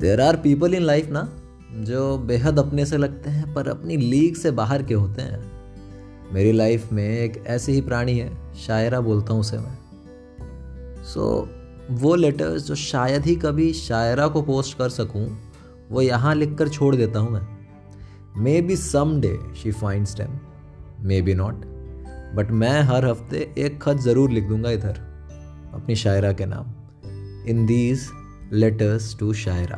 There are people in life ना जो बेहद अपने से लगते हैं पर अपनी लीग से बाहर के होते हैं। मेरी लाइफ में एक ऐसे ही प्राणी है शायरा बोलता हूँ उसे मैं। सो so, वो लेटर्स जो शायद ही कभी शायरा को पोस्ट कर सकूँ वो यहाँ लिख कर छोड़ देता हूँ मैं। Maybe some day she finds time maybe not but मैं हर हफ़्ते एक खत ज़रूर लिख दूँगा इधर अपनी शायरा के नाम। In these letters to Shaira